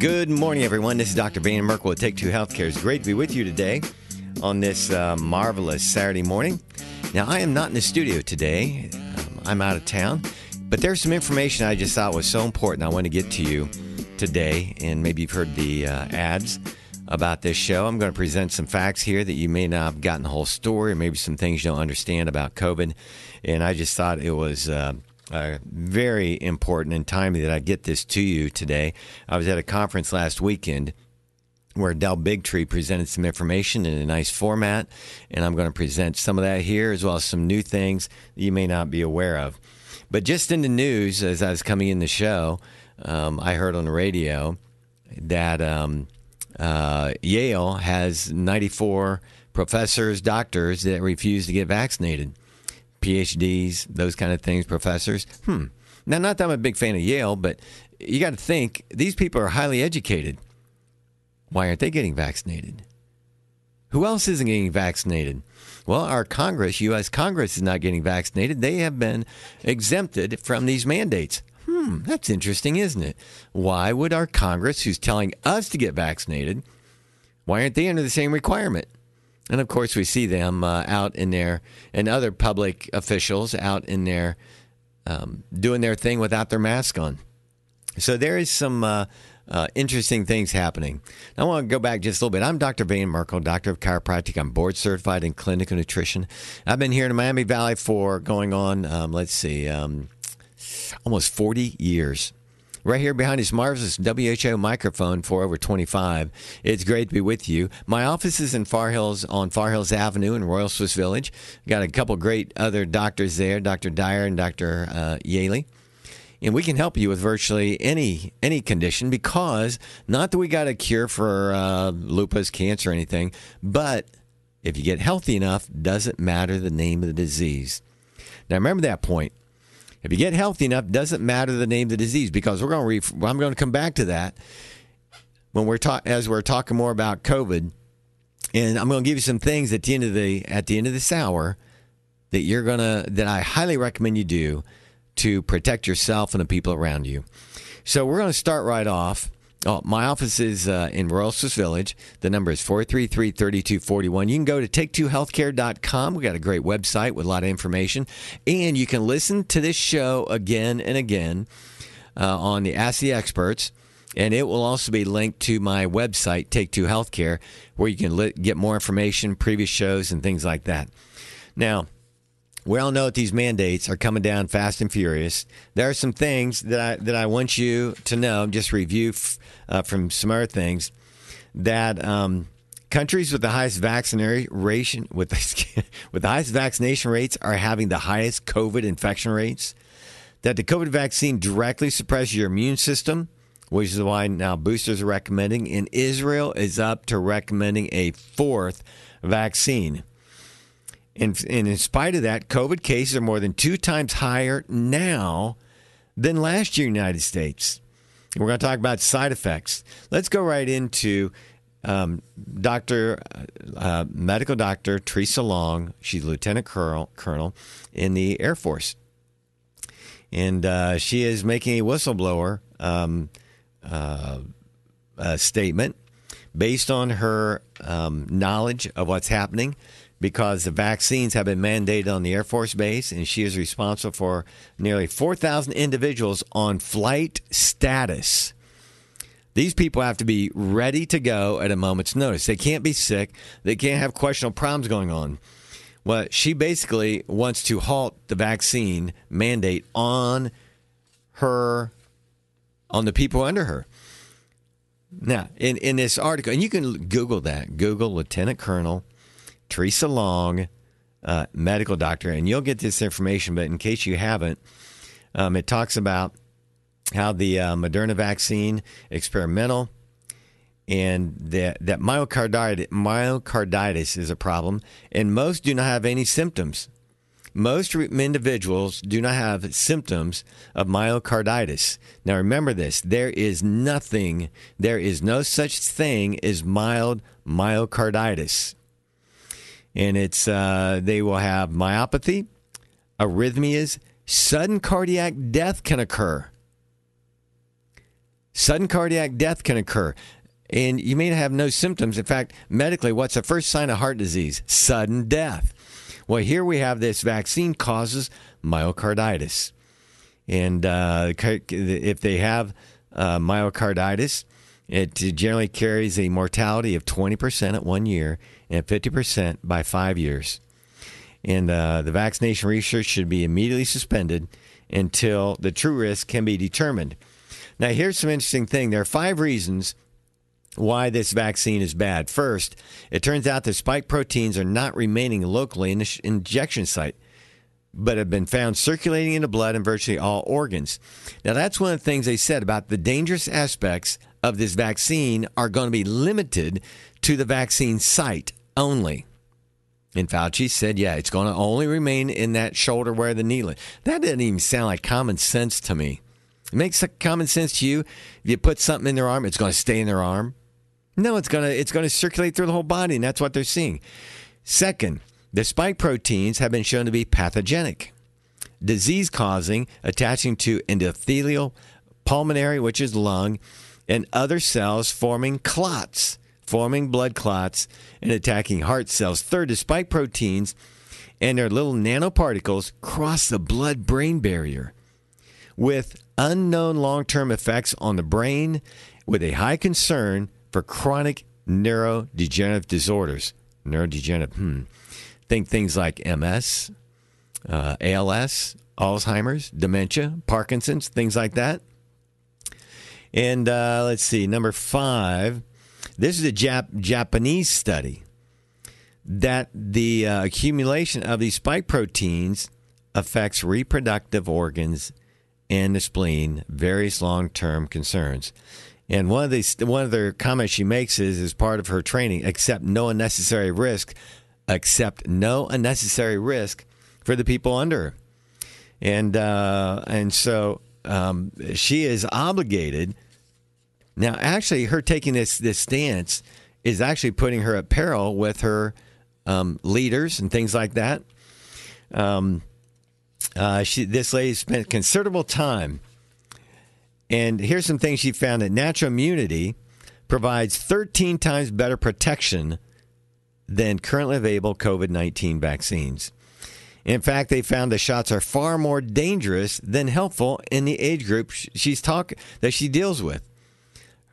Good morning, everyone. This is Dr. Van Merkel at Take Two Healthcare. It's great to be with you today on this uh, marvelous Saturday morning. Now, I am not in the studio today, um, I'm out of town, but there's some information I just thought was so important I want to get to you today. And maybe you've heard the uh, ads about this show. I'm going to present some facts here that you may not have gotten the whole story, or maybe some things you don't understand about COVID. And I just thought it was. Uh, uh, very important and timely that I get this to you today. I was at a conference last weekend where Del Bigtree presented some information in a nice format, and I'm going to present some of that here as well as some new things that you may not be aware of. But just in the news, as I was coming in the show, um, I heard on the radio that um, uh, Yale has 94 professors, doctors that refuse to get vaccinated. PhDs, those kind of things, professors. Hmm. Now, not that I'm a big fan of Yale, but you got to think these people are highly educated. Why aren't they getting vaccinated? Who else isn't getting vaccinated? Well, our Congress, U.S. Congress, is not getting vaccinated. They have been exempted from these mandates. Hmm, that's interesting, isn't it? Why would our Congress, who's telling us to get vaccinated, why aren't they under the same requirement? And of course, we see them uh, out in there, and other public officials out in there um, doing their thing without their mask on. So there is some uh, uh, interesting things happening. I want to go back just a little bit. I'm Dr. Van Merkel, doctor of chiropractic. I'm board certified in clinical nutrition. I've been here in the Miami Valley for going on, um, let's see, um, almost 40 years right here behind this marvelous WHIO microphone for over 25. It's great to be with you. My office is in Far Hills on Far Hills Avenue in Royal Swiss Village. Got a couple great other doctors there, Dr. Dyer and Dr. Uh, Yaley. And we can help you with virtually any any condition because not that we got a cure for uh, lupus, cancer, anything, but if you get healthy enough, doesn't matter the name of the disease. Now remember that point. If you get healthy enough, doesn't matter the name of the disease because we're going to. I'm going to come back to that when we're ta- as we're talking more about COVID, and I'm going to give you some things at the end of the at the end of this hour that you're gonna that I highly recommend you do to protect yourself and the people around you. So we're going to start right off Oh, my office is uh, in Royal Swiss Village. The number is 433 3241. You can go to take2healthcare.com. We got a great website with a lot of information. And you can listen to this show again and again uh, on the Ask the Experts. And it will also be linked to my website, Take Two Healthcare, where you can li- get more information, previous shows, and things like that. Now, we all know that these mandates are coming down fast and furious. There are some things that I that I want you to know. Just review f- uh, from some other things that um, countries with the highest vaccination with with the highest vaccination rates are having the highest COVID infection rates. That the COVID vaccine directly suppresses your immune system, which is why now boosters are recommending. And Israel is up to recommending a fourth vaccine. And, and in spite of that, COVID cases are more than two times higher now than last year in the United States. We're going to talk about side effects. Let's go right into um, Dr. Uh, medical doctor Theresa Long. She's lieutenant colonel, colonel in the Air Force. And uh, she is making a whistleblower um, uh, statement based on her um, knowledge of what's happening because the vaccines have been mandated on the Air Force Base, and she is responsible for nearly 4,000 individuals on flight status. These people have to be ready to go at a moment's notice. They can't be sick, they can't have questionable problems going on. Well, she basically wants to halt the vaccine mandate on her, on the people under her. Now, in, in this article, and you can Google that, Google Lieutenant Colonel Theresa Long, uh, medical doctor, and you'll get this information. But in case you haven't, um, it talks about how the uh, Moderna vaccine experimental and that that myocarditis, myocarditis is a problem, and most do not have any symptoms. Most individuals do not have symptoms of myocarditis. Now remember this, there is nothing, there is no such thing as mild myocarditis and it's uh, they will have myopathy, arrhythmias, sudden cardiac death can occur. Sudden cardiac death can occur. And you may have no symptoms. In fact, medically, what's the first sign of heart disease? Sudden death. Well, here we have this vaccine causes myocarditis. And uh, if they have uh, myocarditis, it generally carries a mortality of 20% at one year and 50% by five years. And uh, the vaccination research should be immediately suspended until the true risk can be determined. Now, here's some interesting thing. There are five reasons why this vaccine is bad. First, it turns out the spike proteins are not remaining locally in the sh- injection site, but have been found circulating in the blood in virtually all organs. Now, that's one of the things they said about the dangerous aspects of this vaccine are going to be limited to the vaccine site only. And Fauci said, yeah, it's going to only remain in that shoulder where the needle. That doesn't even sound like common sense to me. It makes common sense to you. If you put something in their arm, it's going to stay in their arm. No, it's going to it's going to circulate through the whole body, and that's what they're seeing. Second, the spike proteins have been shown to be pathogenic, disease causing, attaching to endothelial, pulmonary, which is lung, and other cells forming clots, forming blood clots, and attacking heart cells. Third, the spike proteins and their little nanoparticles cross the blood brain barrier with unknown long term effects on the brain, with a high concern for chronic neurodegenerative disorders. Neurodegenerative, hmm. Think things like MS, uh, ALS, Alzheimer's, dementia, Parkinson's, things like that. And uh, let's see, number five. This is a Jap- Japanese study that the uh, accumulation of these spike proteins affects reproductive organs and the spleen, various long-term concerns. And one of the one of the comments she makes is, as part of her training, accept no unnecessary risk, accept no unnecessary risk for the people under her. And uh, and so um, she is obligated. Now, actually, her taking this this stance is actually putting her at peril with her um, leaders and things like that. Um, uh, she, this lady spent considerable time and here's some things she found that natural immunity provides 13 times better protection than currently available COVID 19 vaccines. In fact, they found the shots are far more dangerous than helpful in the age group she's talk that she deals with.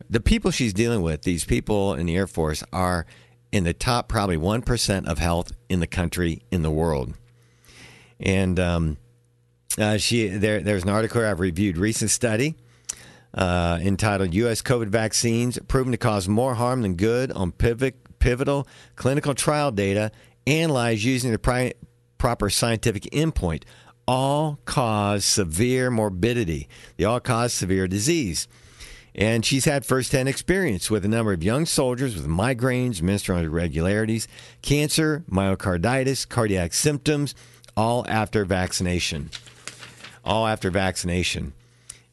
The people she's dealing with, these people in the Air Force, are in the top probably one percent of health in the country in the world. And um, uh, she there, there's an article I've reviewed recent study uh, entitled U.S. COVID Vaccines Proven to Cause More Harm Than Good on Pivotal Clinical Trial Data Analyzed Using the pri- Proper Scientific Endpoint. All cause severe morbidity. They all cause severe disease. And she's had firsthand experience with a number of young soldiers with migraines, menstrual irregularities, cancer, myocarditis, cardiac symptoms, all after vaccination. All after vaccination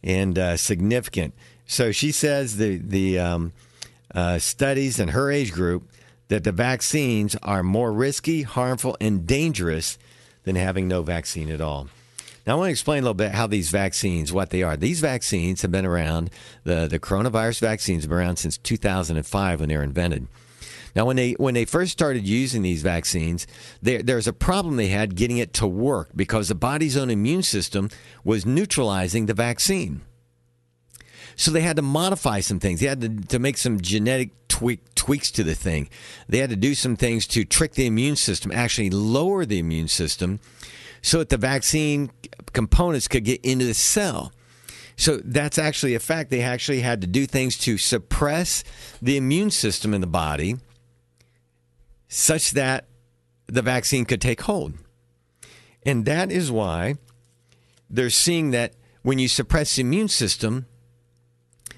and uh, significant. So she says the the um, uh, studies in her age group that the vaccines are more risky, harmful, and dangerous than having no vaccine at all. Now, I want to explain a little bit how these vaccines, what they are. These vaccines have been around, the, the coronavirus vaccines have been around since 2005 when they were invented. Now, when they when they first started using these vaccines, there, there's a problem they had getting it to work because the body's own immune system was neutralizing the vaccine. So they had to modify some things. They had to, to make some genetic tweak, tweaks to the thing. They had to do some things to trick the immune system, actually lower the immune system, so that the vaccine components could get into the cell. So that's actually a fact. They actually had to do things to suppress the immune system in the body such that the vaccine could take hold. And that is why they're seeing that when you suppress the immune system,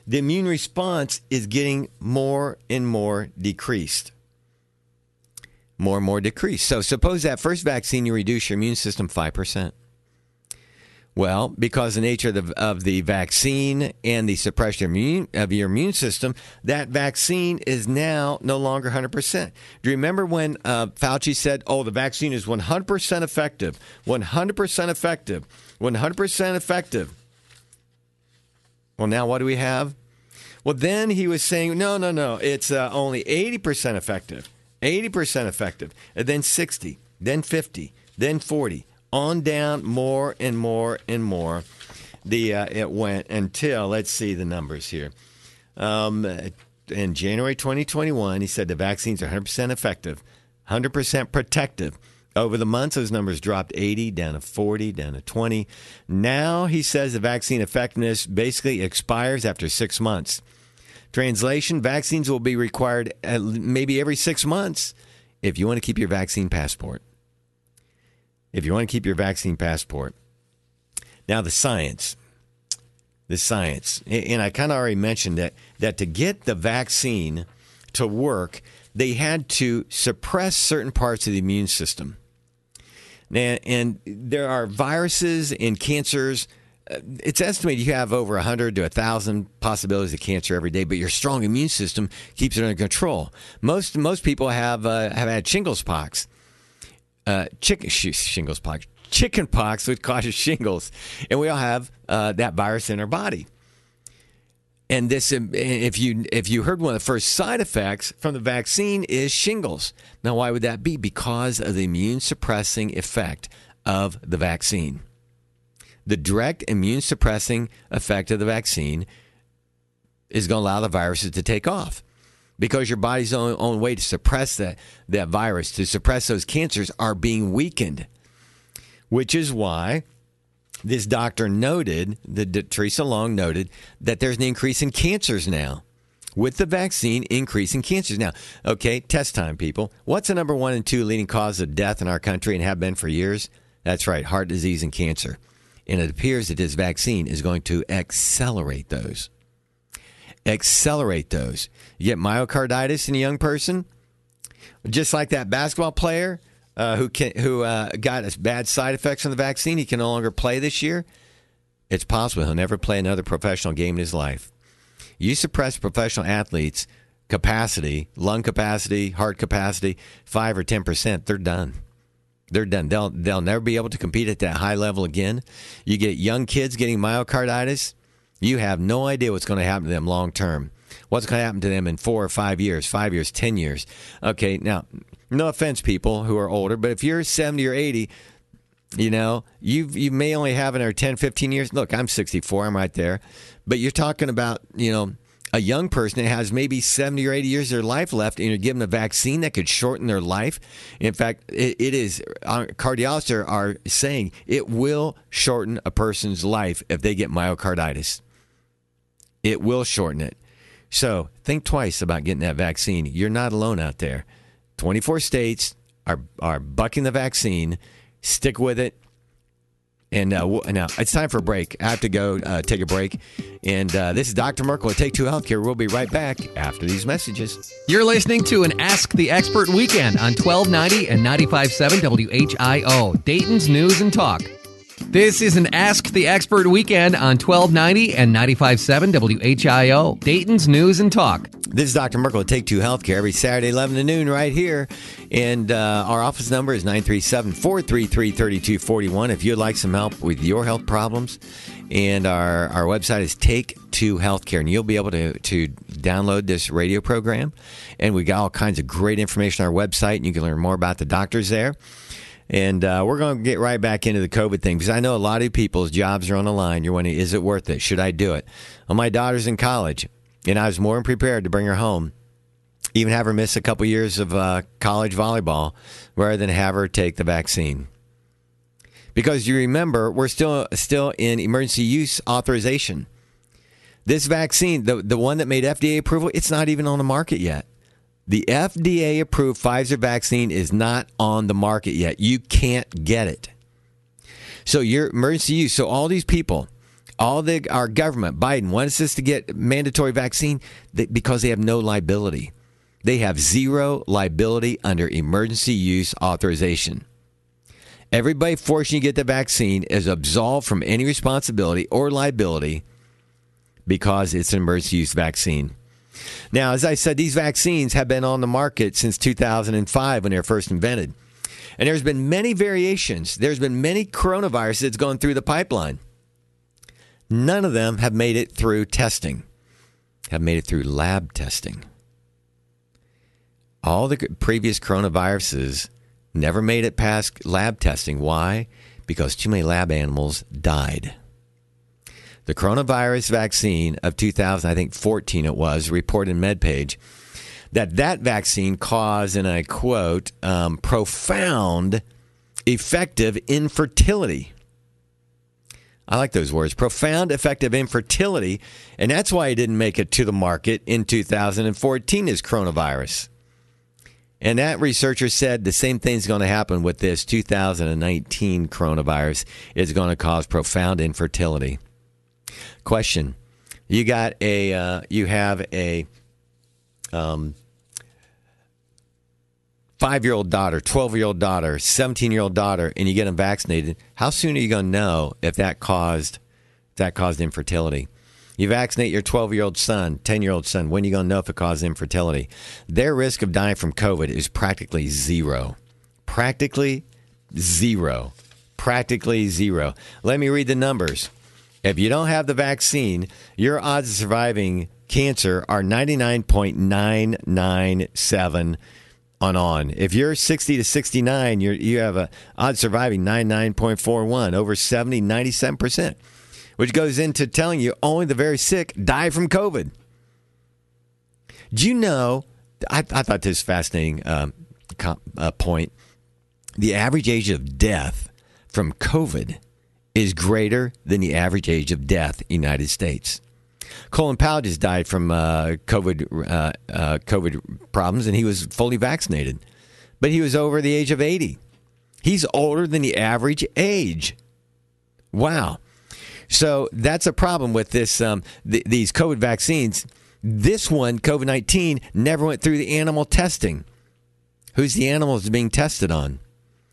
the immune response is getting more and more decreased. More and more decreased. So suppose that first vaccine you reduce your immune system 5%. Well, because the nature of the, of the vaccine and the suppression of, immune, of your immune system, that vaccine is now no longer 100%. Do you remember when uh, Fauci said, oh, the vaccine is 100% effective? 100% effective. 100% effective. Well, now what do we have? Well, then he was saying, no, no, no, it's uh, only 80% effective. 80% effective. And then 60, then 50, then 40, on down more and more and more. The uh, it went until let's see the numbers here. Um, in January 2021, he said the vaccines are 100% effective, 100% protective. Over the months, those numbers dropped 80 down to 40, down to 20. Now he says the vaccine effectiveness basically expires after six months. Translation vaccines will be required maybe every six months if you want to keep your vaccine passport. If you want to keep your vaccine passport. Now, the science. The science. And I kind of already mentioned that, that to get the vaccine to work, they had to suppress certain parts of the immune system. And there are viruses and cancers it's estimated you have over 100 to 1,000 possibilities of cancer every day, but your strong immune system keeps it under control. Most most people have uh, have had shingles pox, uh, chicken shingles pox, chicken pox, which causes shingles, and we all have uh, that virus in our body. And this, um, if you if you heard one of the first side effects from the vaccine is shingles. Now, why would that be? Because of the immune suppressing effect of the vaccine the direct immune suppressing effect of the vaccine is going to allow the viruses to take off because your body's own, own way to suppress that, that virus, to suppress those cancers, are being weakened. Which is why this doctor noted, the, the, Theresa Long noted, that there's an increase in cancers now. With the vaccine, increasing cancers. Now, okay, test time, people. What's the number one and two leading cause of death in our country and have been for years? That's right, heart disease and cancer. And it appears that this vaccine is going to accelerate those. Accelerate those. You get myocarditis in a young person, just like that basketball player uh, who can, who uh, got bad side effects from the vaccine. He can no longer play this year. It's possible he'll never play another professional game in his life. You suppress professional athletes' capacity, lung capacity, heart capacity, five or ten percent, they're done they're done. They'll they'll never be able to compete at that high level again. You get young kids getting myocarditis. You have no idea what's going to happen to them long term. What's going to happen to them in four or five years, five years, ten years? Okay, now, no offense, people who are older, but if you're 70 or 80, you know, you you may only have another 10, 15 years. Look, I'm 64, I'm right there. But you're talking about, you know, a young person that has maybe 70 or 80 years of their life left and you're giving a vaccine that could shorten their life. In fact, it, it is, cardiologists are, are saying it will shorten a person's life if they get myocarditis. It will shorten it. So think twice about getting that vaccine. You're not alone out there. 24 states are, are bucking the vaccine. Stick with it. And uh, now it's time for a break. I have to go uh, take a break. And uh, this is Dr. Merkel at Take Two Healthcare. We'll be right back after these messages. You're listening to an Ask the Expert weekend on 1290 and 95.7 WHIO, Dayton's News and Talk. This is an Ask the Expert weekend on 1290 and 95.7 WHIO, Dayton's News and Talk. This is Dr. Merkel at Take Two Healthcare every Saturday, 11 to noon, right here. And uh, our office number is 937 433 3241 if you'd like some help with your health problems. And our, our website is Take Two Healthcare, and you'll be able to, to download this radio program. And we got all kinds of great information on our website, and you can learn more about the doctors there. And uh, we're going to get right back into the COVID thing because I know a lot of people's jobs are on the line. You're wondering, is it worth it? Should I do it? Well, my daughter's in college, and I was more than prepared to bring her home, even have her miss a couple years of uh, college volleyball, rather than have her take the vaccine. Because you remember, we're still still in emergency use authorization. This vaccine, the the one that made FDA approval, it's not even on the market yet. The FDA approved Pfizer vaccine is not on the market yet. You can't get it. So your emergency use. So all these people, all the our government, Biden wants us to get mandatory vaccine because they have no liability. They have zero liability under emergency use authorization. Everybody forcing you to get the vaccine is absolved from any responsibility or liability because it's an emergency use vaccine. Now, as I said, these vaccines have been on the market since 2005 when they were first invented. And there's been many variations. There's been many coronaviruses that's gone through the pipeline. None of them have made it through testing. have made it through lab testing. All the previous coronaviruses never made it past lab testing. Why? Because too many lab animals died. The coronavirus vaccine of 2000, I think 14 it was, reported in MedPage that that vaccine caused, and I quote, um, profound effective infertility. I like those words. Profound effective infertility. And that's why it didn't make it to the market in 2014 is coronavirus. And that researcher said the same thing's going to happen with this 2019 coronavirus. It's going to cause profound infertility. Question: You got a uh, you have a um, five year old daughter, 12 year old daughter, 17 year old daughter, and you get them vaccinated, how soon are you going to know if that caused if that caused infertility? You vaccinate your 12 year old son, 10 year old son, when are you going to know if it caused infertility? Their risk of dying from COVID is practically zero. Practically zero. Practically zero. Let me read the numbers. If you don't have the vaccine, your odds of surviving cancer are 99.997 on on. If you're 60 to 69, you you have a odds surviving 99.41, over 70, 97%, which goes into telling you only the very sick die from COVID. Do you know? I, I thought this fascinating um, uh, point. The average age of death from COVID is greater than the average age of death in the United States. Colin Powell just died from uh, COVID uh, uh, COVID problems, and he was fully vaccinated, but he was over the age of eighty. He's older than the average age. Wow. So that's a problem with this um, th- these COVID vaccines. This one, COVID nineteen, never went through the animal testing. Who's the animals being tested on?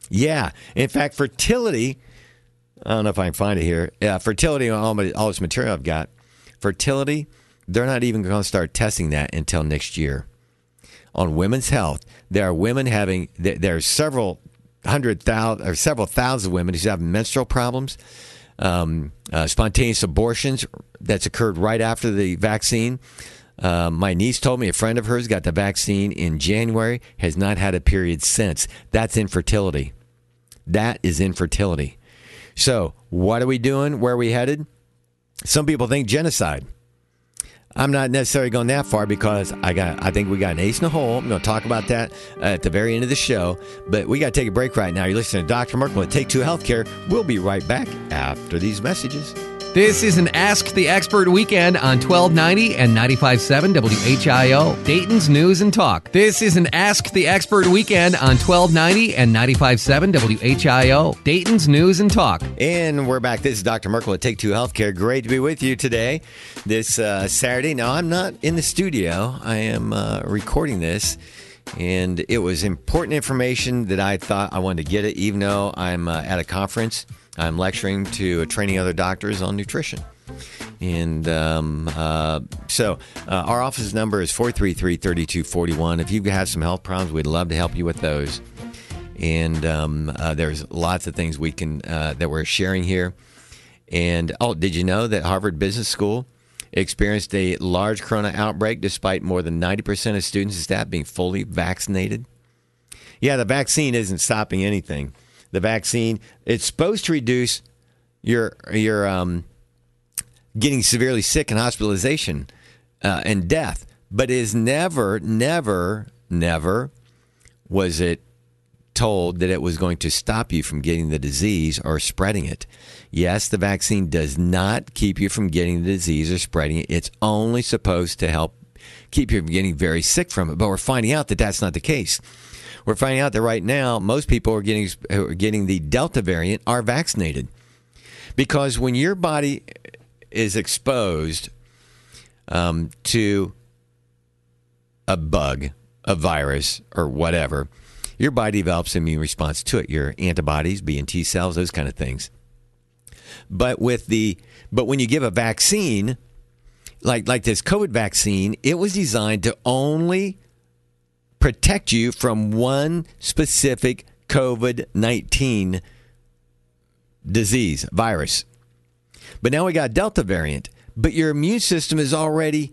Yeah, in fact, fertility. I don't know if I can find it here. Yeah, fertility all, all this material I've got fertility, they're not even going to start testing that until next year. On women's health, there are women having, there are several hundred thousand or several thousand women who have menstrual problems, um, uh, spontaneous abortions that's occurred right after the vaccine. Uh, my niece told me a friend of hers got the vaccine in January, has not had a period since. That's infertility. That is infertility. So, what are we doing? Where are we headed? Some people think genocide. I'm not necessarily going that far because I got I think we got an ace in the hole. I'm going to talk about that at the very end of the show. But we got to take a break right now. You're listening to Dr. Merkel with Take Two Healthcare. We'll be right back after these messages. This is an Ask the Expert weekend on 1290 and 95.7 WHIO, Dayton's News and Talk. This is an Ask the Expert weekend on 1290 and 95.7 WHIO, Dayton's News and Talk. And we're back. This is Dr. Merkel at Take Two Healthcare. Great to be with you today, this uh, Saturday. Now, I'm not in the studio, I am uh, recording this. And it was important information that I thought I wanted to get it, even though I'm uh, at a conference. I'm lecturing to training other doctors on nutrition. And um, uh, so uh, our office number is 433 3241. If you have some health problems, we'd love to help you with those. And um, uh, there's lots of things we can uh, that we're sharing here. And oh, did you know that Harvard Business School experienced a large corona outbreak despite more than 90% of students and staff being fully vaccinated? Yeah, the vaccine isn't stopping anything the vaccine. It's supposed to reduce your your um, getting severely sick and hospitalization uh, and death, but is never, never, never was it told that it was going to stop you from getting the disease or spreading it. Yes, the vaccine does not keep you from getting the disease or spreading it. It's only supposed to help keep you from getting very sick from it. But we're finding out that that's not the case. We're finding out that right now, most people are getting are getting the Delta variant are vaccinated because when your body is exposed um, to a bug, a virus, or whatever, your body develops an immune response to it. Your antibodies, B and T cells, those kind of things. But with the but when you give a vaccine, like like this COVID vaccine, it was designed to only protect you from one specific COVID 19 disease, virus. But now we got Delta variant, but your immune system is already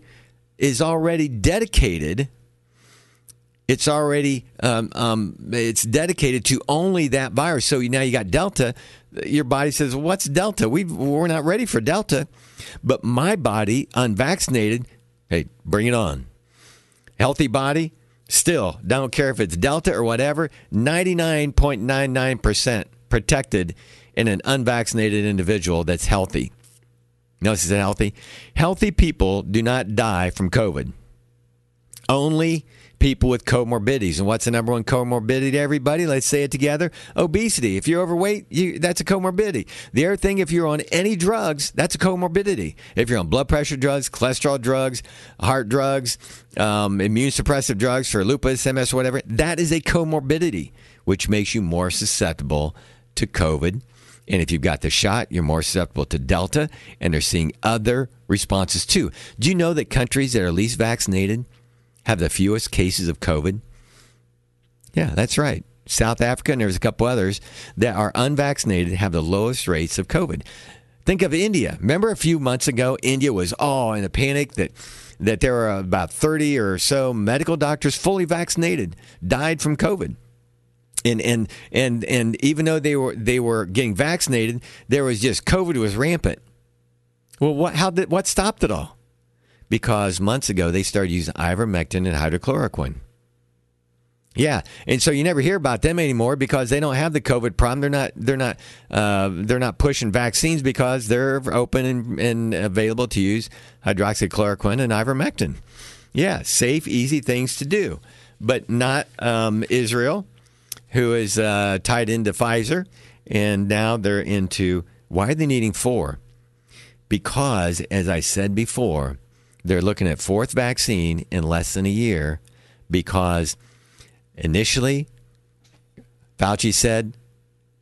is already dedicated. It's already um, um, it's dedicated to only that virus. So now you got Delta. Your body says, "What's Delta? We we're not ready for Delta." But my body, unvaccinated, hey, bring it on. Healthy body, still don't care if it's Delta or whatever. Ninety nine point nine nine percent protected in an unvaccinated individual that's healthy. Notice it's healthy. Healthy people do not die from COVID. Only people with comorbidities. And what's the number one comorbidity, to everybody? Let's say it together. Obesity. If you're overweight, you, that's a comorbidity. The other thing, if you're on any drugs, that's a comorbidity. If you're on blood pressure drugs, cholesterol drugs, heart drugs, um, immune suppressive drugs for lupus, MS, whatever, that is a comorbidity, which makes you more susceptible to COVID. And if you've got the shot, you're more susceptible to Delta, and they're seeing other responses too. Do you know that countries that are least vaccinated have the fewest cases of COVID? Yeah, that's right. South Africa, and there's a couple others that are unvaccinated have the lowest rates of COVID. Think of India. Remember a few months ago, India was all in a panic that that there were about 30 or so medical doctors fully vaccinated died from COVID. And and and and even though they were they were getting vaccinated, there was just COVID was rampant. Well, what how did what stopped it all? Because months ago they started using ivermectin and hydrochloroquine. Yeah, and so you never hear about them anymore because they don't have the COVID problem. They're not they're not uh, they're not pushing vaccines because they're open and, and available to use hydroxychloroquine and ivermectin. Yeah, safe, easy things to do, but not um, Israel, who is uh, tied into Pfizer, and now they're into. Why are they needing four? Because, as I said before, they're looking at fourth vaccine in less than a year because initially Fauci said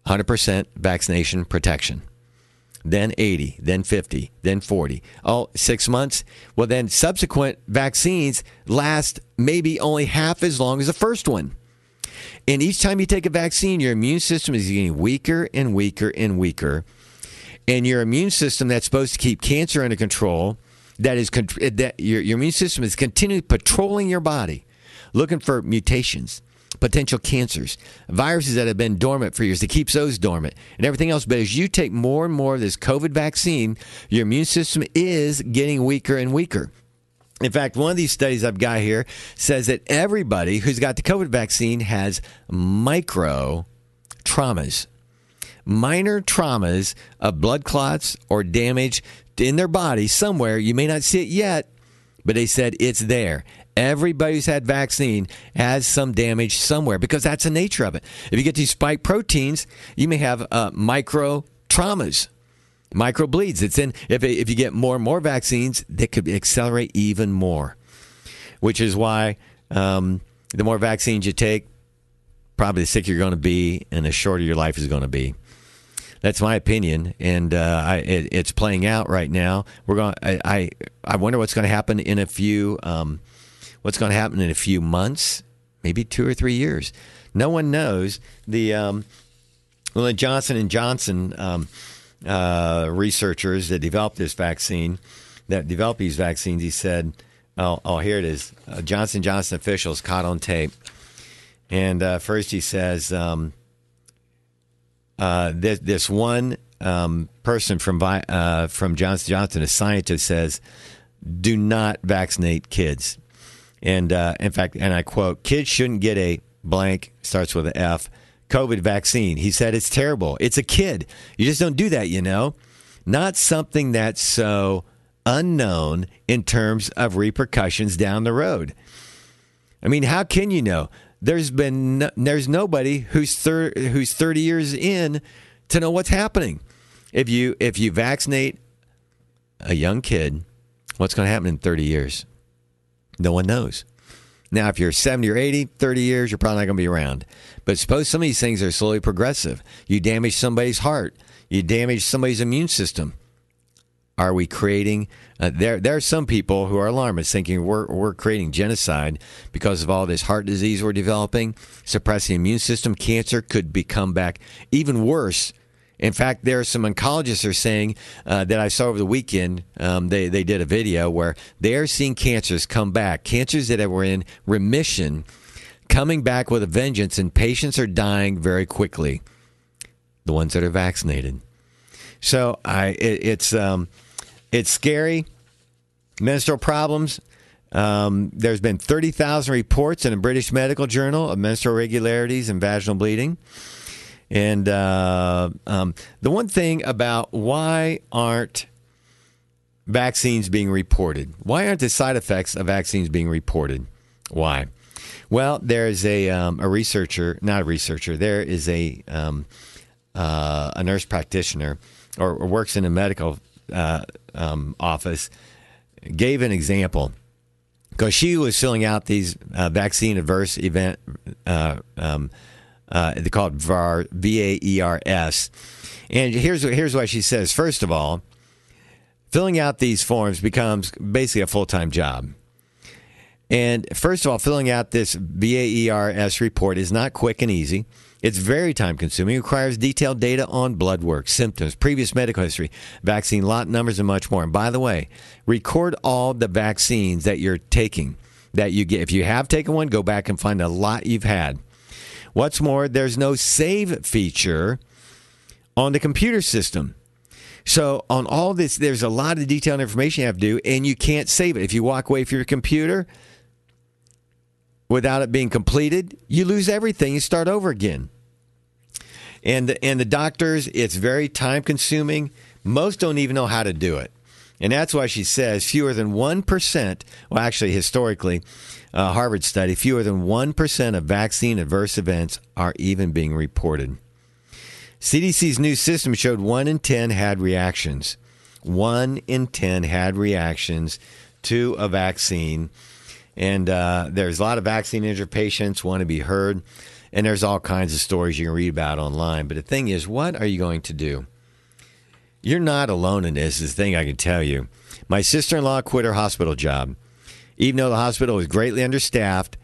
100% vaccination protection. Then 80, then 50, then 40. Oh, six months? Well, then subsequent vaccines last maybe only half as long as the first one. And each time you take a vaccine, your immune system is getting weaker and weaker and weaker. And your immune system that's supposed to keep cancer under control that is eh, that your, your immune system is continually patrolling your body, looking for mutations, potential cancers, viruses that have been dormant for years. It keeps those dormant and everything else. But as you take more and more of this COVID vaccine, your immune system is getting weaker and weaker. In fact, one of these studies I've got here says that everybody who's got the COVID vaccine has micro traumas minor traumas of blood clots or damage in their body somewhere. You may not see it yet, but they said it's there. Everybody who's had vaccine has some damage somewhere because that's the nature of it. If you get these spike proteins, you may have uh, micro traumas, micro bleeds. It's in if if you get more and more vaccines, they could accelerate even more. Which is why um, the more vaccines you take, probably the sicker you're going to be, and the shorter your life is going to be. That's my opinion, and uh, I, it, it's playing out right now. We're going. I, I, I wonder what's going to happen in a few. Um, what's going to happen in a few months, maybe two or three years. No one knows. The um, well, the Johnson and Johnson um, uh, researchers that developed this vaccine, that developed these vaccines, he said, "Oh, oh here it is. Uh, Johnson Johnson officials caught on tape." And uh, first, he says, um, uh, this, this one um, person from uh, from Johnson Johnson, a scientist, says, "Do not vaccinate kids." And uh, in fact, and I quote, "Kids shouldn't get a blank starts with an F COVID vaccine." He said, "It's terrible. It's a kid. You just don't do that, you know. Not something that's so unknown in terms of repercussions down the road." I mean, how can you know? There's been there's nobody who's thir- who's 30 years in to know what's happening. If you if you vaccinate a young kid, what's going to happen in 30 years? No one knows. Now, if you're 70 or 80, 30 years, you're probably not going to be around. But suppose some of these things are slowly progressive. You damage somebody's heart, you damage somebody's immune system. Are we creating? Uh, there, there are some people who are alarmists, thinking we're we're creating genocide because of all this heart disease we're developing, suppressing the immune system. Cancer could become back even worse In fact, there are some oncologists are saying uh, that I saw over the weekend. Um, they they did a video where they are seeing cancers come back, cancers that were in remission, coming back with a vengeance, and patients are dying very quickly. The ones that are vaccinated. So I it, it's um, it's scary. Menstrual problems. Um, there's been 30,000 reports in a British medical journal of menstrual irregularities and vaginal bleeding. And uh, um, the one thing about why aren't vaccines being reported? Why aren't the side effects of vaccines being reported? Why? Well, there's a um, a researcher, not a researcher. There is a um, uh, a nurse practitioner or, or, works in a medical uh, um, office. Gave an example because she was filling out these uh, vaccine adverse event. Uh, um, uh, they call it VAR, V A E R S. And here's here's what she says. First of all, filling out these forms becomes basically a full time job. And first of all, filling out this VAERS report is not quick and easy. It's very time consuming. Requires detailed data on blood work, symptoms, previous medical history, vaccine lot numbers, and much more. And by the way, record all the vaccines that you're taking that you get. If you have taken one, go back and find a lot you've had. What's more, there's no save feature on the computer system. So on all this, there's a lot of detailed information you have to do, and you can't save it. If you walk away from your computer without it being completed, you lose everything. You start over again. And the, and the doctors, it's very time consuming. Most don't even know how to do it. And that's why she says fewer than 1%, well, actually, historically, a Harvard study, fewer than 1% of vaccine adverse events are even being reported. CDC's new system showed 1 in 10 had reactions. 1 in 10 had reactions to a vaccine. And uh, there's a lot of vaccine injured patients want to be heard. And there's all kinds of stories you can read about online. But the thing is, what are you going to do? You're not alone in this, is the thing I can tell you. My sister in law quit her hospital job. Even though the hospital was greatly understaffed,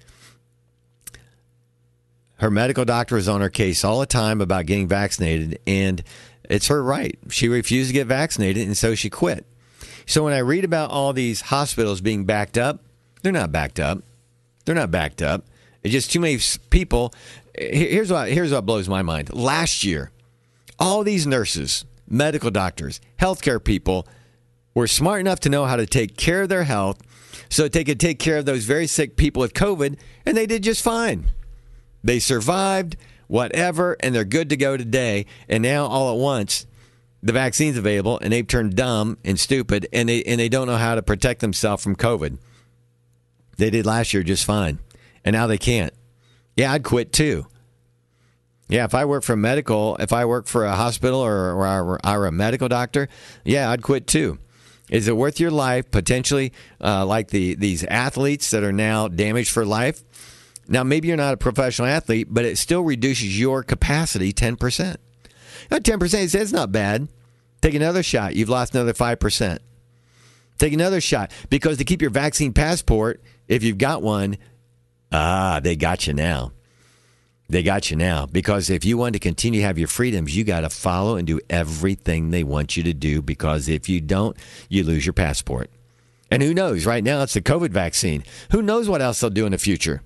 her medical doctor was on her case all the time about getting vaccinated, and it's her right. She refused to get vaccinated, and so she quit. So when I read about all these hospitals being backed up, they're not backed up. They're not backed up. It's just too many people. Here's what here's what blows my mind. Last year, all these nurses, medical doctors, healthcare people were smart enough to know how to take care of their health so they could take care of those very sick people with COVID, and they did just fine. They survived, whatever, and they're good to go today. And now, all at once, the vaccine's available, and they've turned dumb and stupid, and they and they don't know how to protect themselves from COVID. They did last year just fine, and now they can't. Yeah, I'd quit too. Yeah, if I work for medical, if I work for a hospital or, or, or a medical doctor, yeah, I'd quit too. Is it worth your life potentially, uh, like the these athletes that are now damaged for life? Now, maybe you're not a professional athlete, but it still reduces your capacity ten percent. Ten percent is not bad. Take another shot. You've lost another five percent. Take another shot because to keep your vaccine passport, if you've got one, ah, they got you now. They got you now because if you want to continue to have your freedoms, you got to follow and do everything they want you to do because if you don't, you lose your passport. And who knows? Right now, it's the COVID vaccine. Who knows what else they'll do in the future?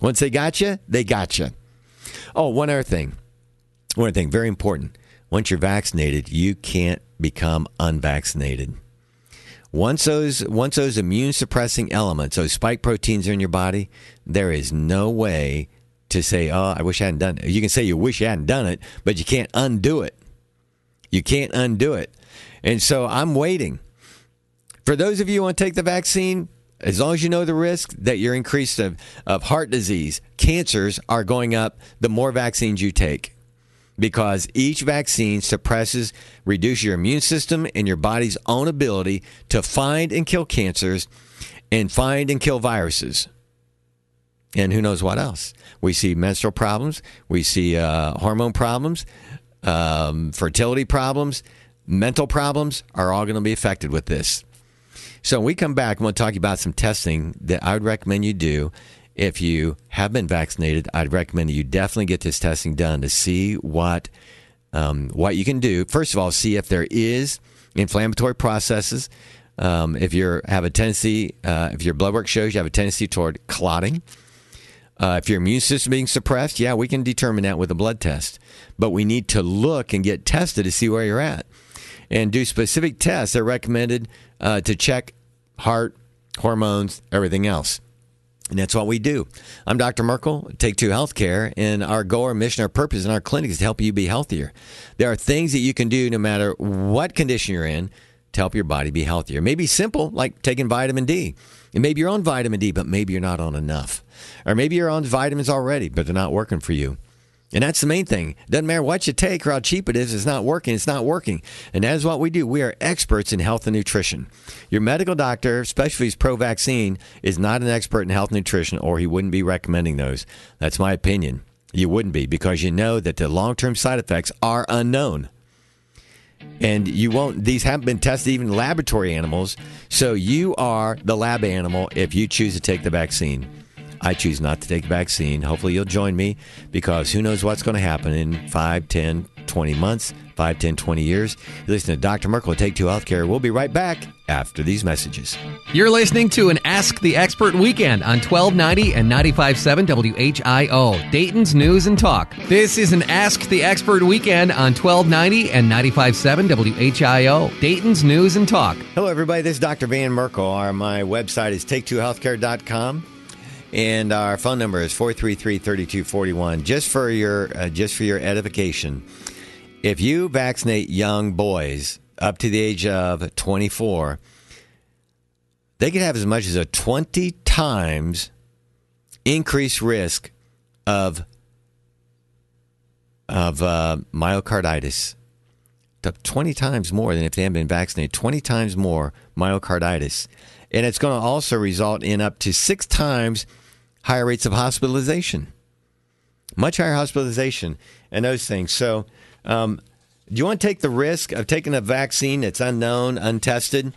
Once they got you, they got you. Oh, one other thing. One other thing, very important. Once you're vaccinated, you can't become unvaccinated. Once those once those immune suppressing elements, those spike proteins are in your body, there is no way to say, "Oh, I wish I hadn't done it." You can say you wish you hadn't done it, but you can't undo it. You can't undo it. And so I'm waiting. For those of you who want to take the vaccine, as long as you know the risk that your increase of, of heart disease, cancers are going up the more vaccines you take. Because each vaccine suppresses, reduces your immune system and your body's own ability to find and kill cancers and find and kill viruses and who knows what else. We see menstrual problems, we see uh, hormone problems, um, fertility problems, mental problems are all going to be affected with this. So when we come back, I'm going to talk about some testing that I would recommend you do. If you have been vaccinated, I'd recommend you definitely get this testing done to see what um, what you can do. First of all, see if there is inflammatory processes. Um, if you have a tendency, uh, if your blood work shows you have a tendency toward clotting, uh, if your immune system being suppressed, yeah, we can determine that with a blood test. But we need to look and get tested to see where you're at and do specific tests that are recommended uh, to check heart, hormones, everything else. And that's what we do. I'm Dr. Merkel, Take Two Healthcare, and our goal, our mission, our purpose in our clinic is to help you be healthier. There are things that you can do no matter what condition you're in to help your body be healthier. Maybe simple, like taking vitamin D. And maybe you're on vitamin D, but maybe you're not on enough. Or maybe you're on vitamins already, but they're not working for you. And that's the main thing. Doesn't matter what you take or how cheap it is, it's not working, it's not working. And that is what we do. We are experts in health and nutrition. Your medical doctor, especially if he's pro vaccine, is not an expert in health and nutrition, or he wouldn't be recommending those. That's my opinion. You wouldn't be because you know that the long term side effects are unknown. And you won't, these haven't been tested even in laboratory animals. So you are the lab animal if you choose to take the vaccine. I choose not to take the vaccine. Hopefully, you'll join me because who knows what's going to happen in 5, 10, 20 months, 5, 10, 20 years. You listen to Dr. Merkel Take Two Healthcare. We'll be right back after these messages. You're listening to an Ask the Expert weekend on 1290 and 957 WHIO, Dayton's News and Talk. This is an Ask the Expert weekend on 1290 and 957 WHIO, Dayton's News and Talk. Hello, everybody. This is Dr. Van Merkel. Our, my website is take2healthcare.com. And our phone number is 433-3241. Just for your uh, just for your edification, if you vaccinate young boys up to the age of 24, they could have as much as a 20 times increased risk of of uh, myocarditis. 20 times more than if they hadn't been vaccinated. 20 times more myocarditis. And it's going to also result in up to six times higher rates of hospitalization, much higher hospitalization, and those things. So, um, do you want to take the risk of taking a vaccine that's unknown, untested,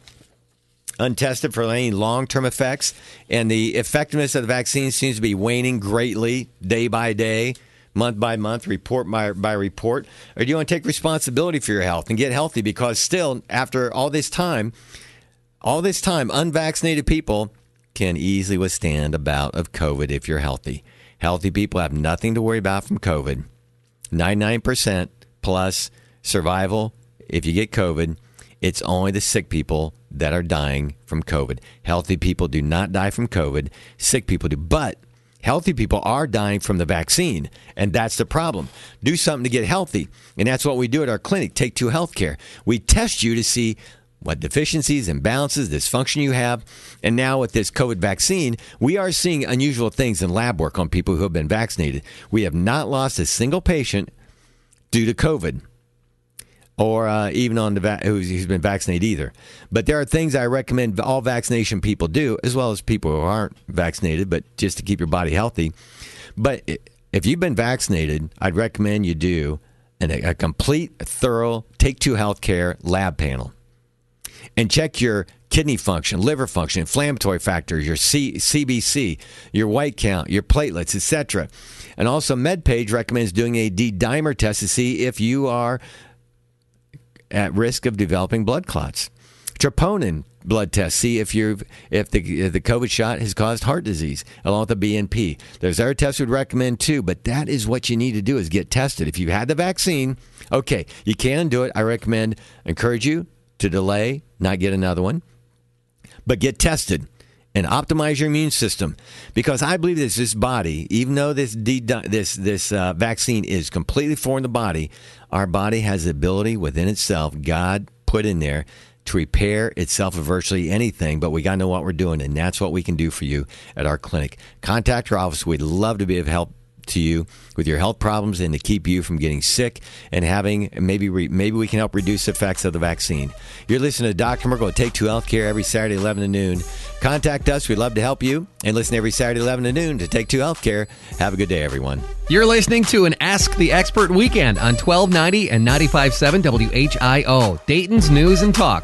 untested for any long term effects? And the effectiveness of the vaccine seems to be waning greatly day by day, month by month, report by, by report. Or do you want to take responsibility for your health and get healthy? Because still, after all this time, all this time, unvaccinated people can easily withstand a bout of COVID if you're healthy. Healthy people have nothing to worry about from COVID. 99% plus survival if you get COVID. It's only the sick people that are dying from COVID. Healthy people do not die from COVID, sick people do. But healthy people are dying from the vaccine, and that's the problem. Do something to get healthy. And that's what we do at our clinic, Take Two Healthcare. We test you to see what deficiencies, imbalances, dysfunction you have. And now with this COVID vaccine, we are seeing unusual things in lab work on people who have been vaccinated. We have not lost a single patient due to COVID or uh, even on the va- who's, who's been vaccinated either. But there are things I recommend all vaccination people do, as well as people who aren't vaccinated, but just to keep your body healthy. But if you've been vaccinated, I'd recommend you do an, a complete, thorough Take Two Healthcare lab panel and check your kidney function, liver function, inflammatory factors, your C- CBC, your white count, your platelets, etc. And also, MedPage recommends doing a D dimer test to see if you are at risk of developing blood clots. Troponin blood test, see if you if the if the COVID shot has caused heart disease, along with the BNP. There's other tests we'd recommend too, but that is what you need to do is get tested. If you've had the vaccine, okay, you can do it. I recommend, encourage you to delay, not get another one, but get tested and optimize your immune system because I believe this this body, even though this this this uh, vaccine is completely foreign to the body, our body has the ability within itself God put in there to repair itself of virtually anything, but we got to know what we're doing, and that's what we can do for you at our clinic. Contact our office. We'd love to be of help to you with your health problems and to keep you from getting sick and having maybe re, maybe we can help reduce the effects of the vaccine. You're listening to Dr. Merkel at Take Two Healthcare every Saturday 11 to noon. Contact us. We'd love to help you and listen every Saturday 11 to noon to Take Two Healthcare. Have a good day, everyone. You're listening to an Ask the Expert weekend on 1290 and 95.7 WHIO, Dayton's News and Talk.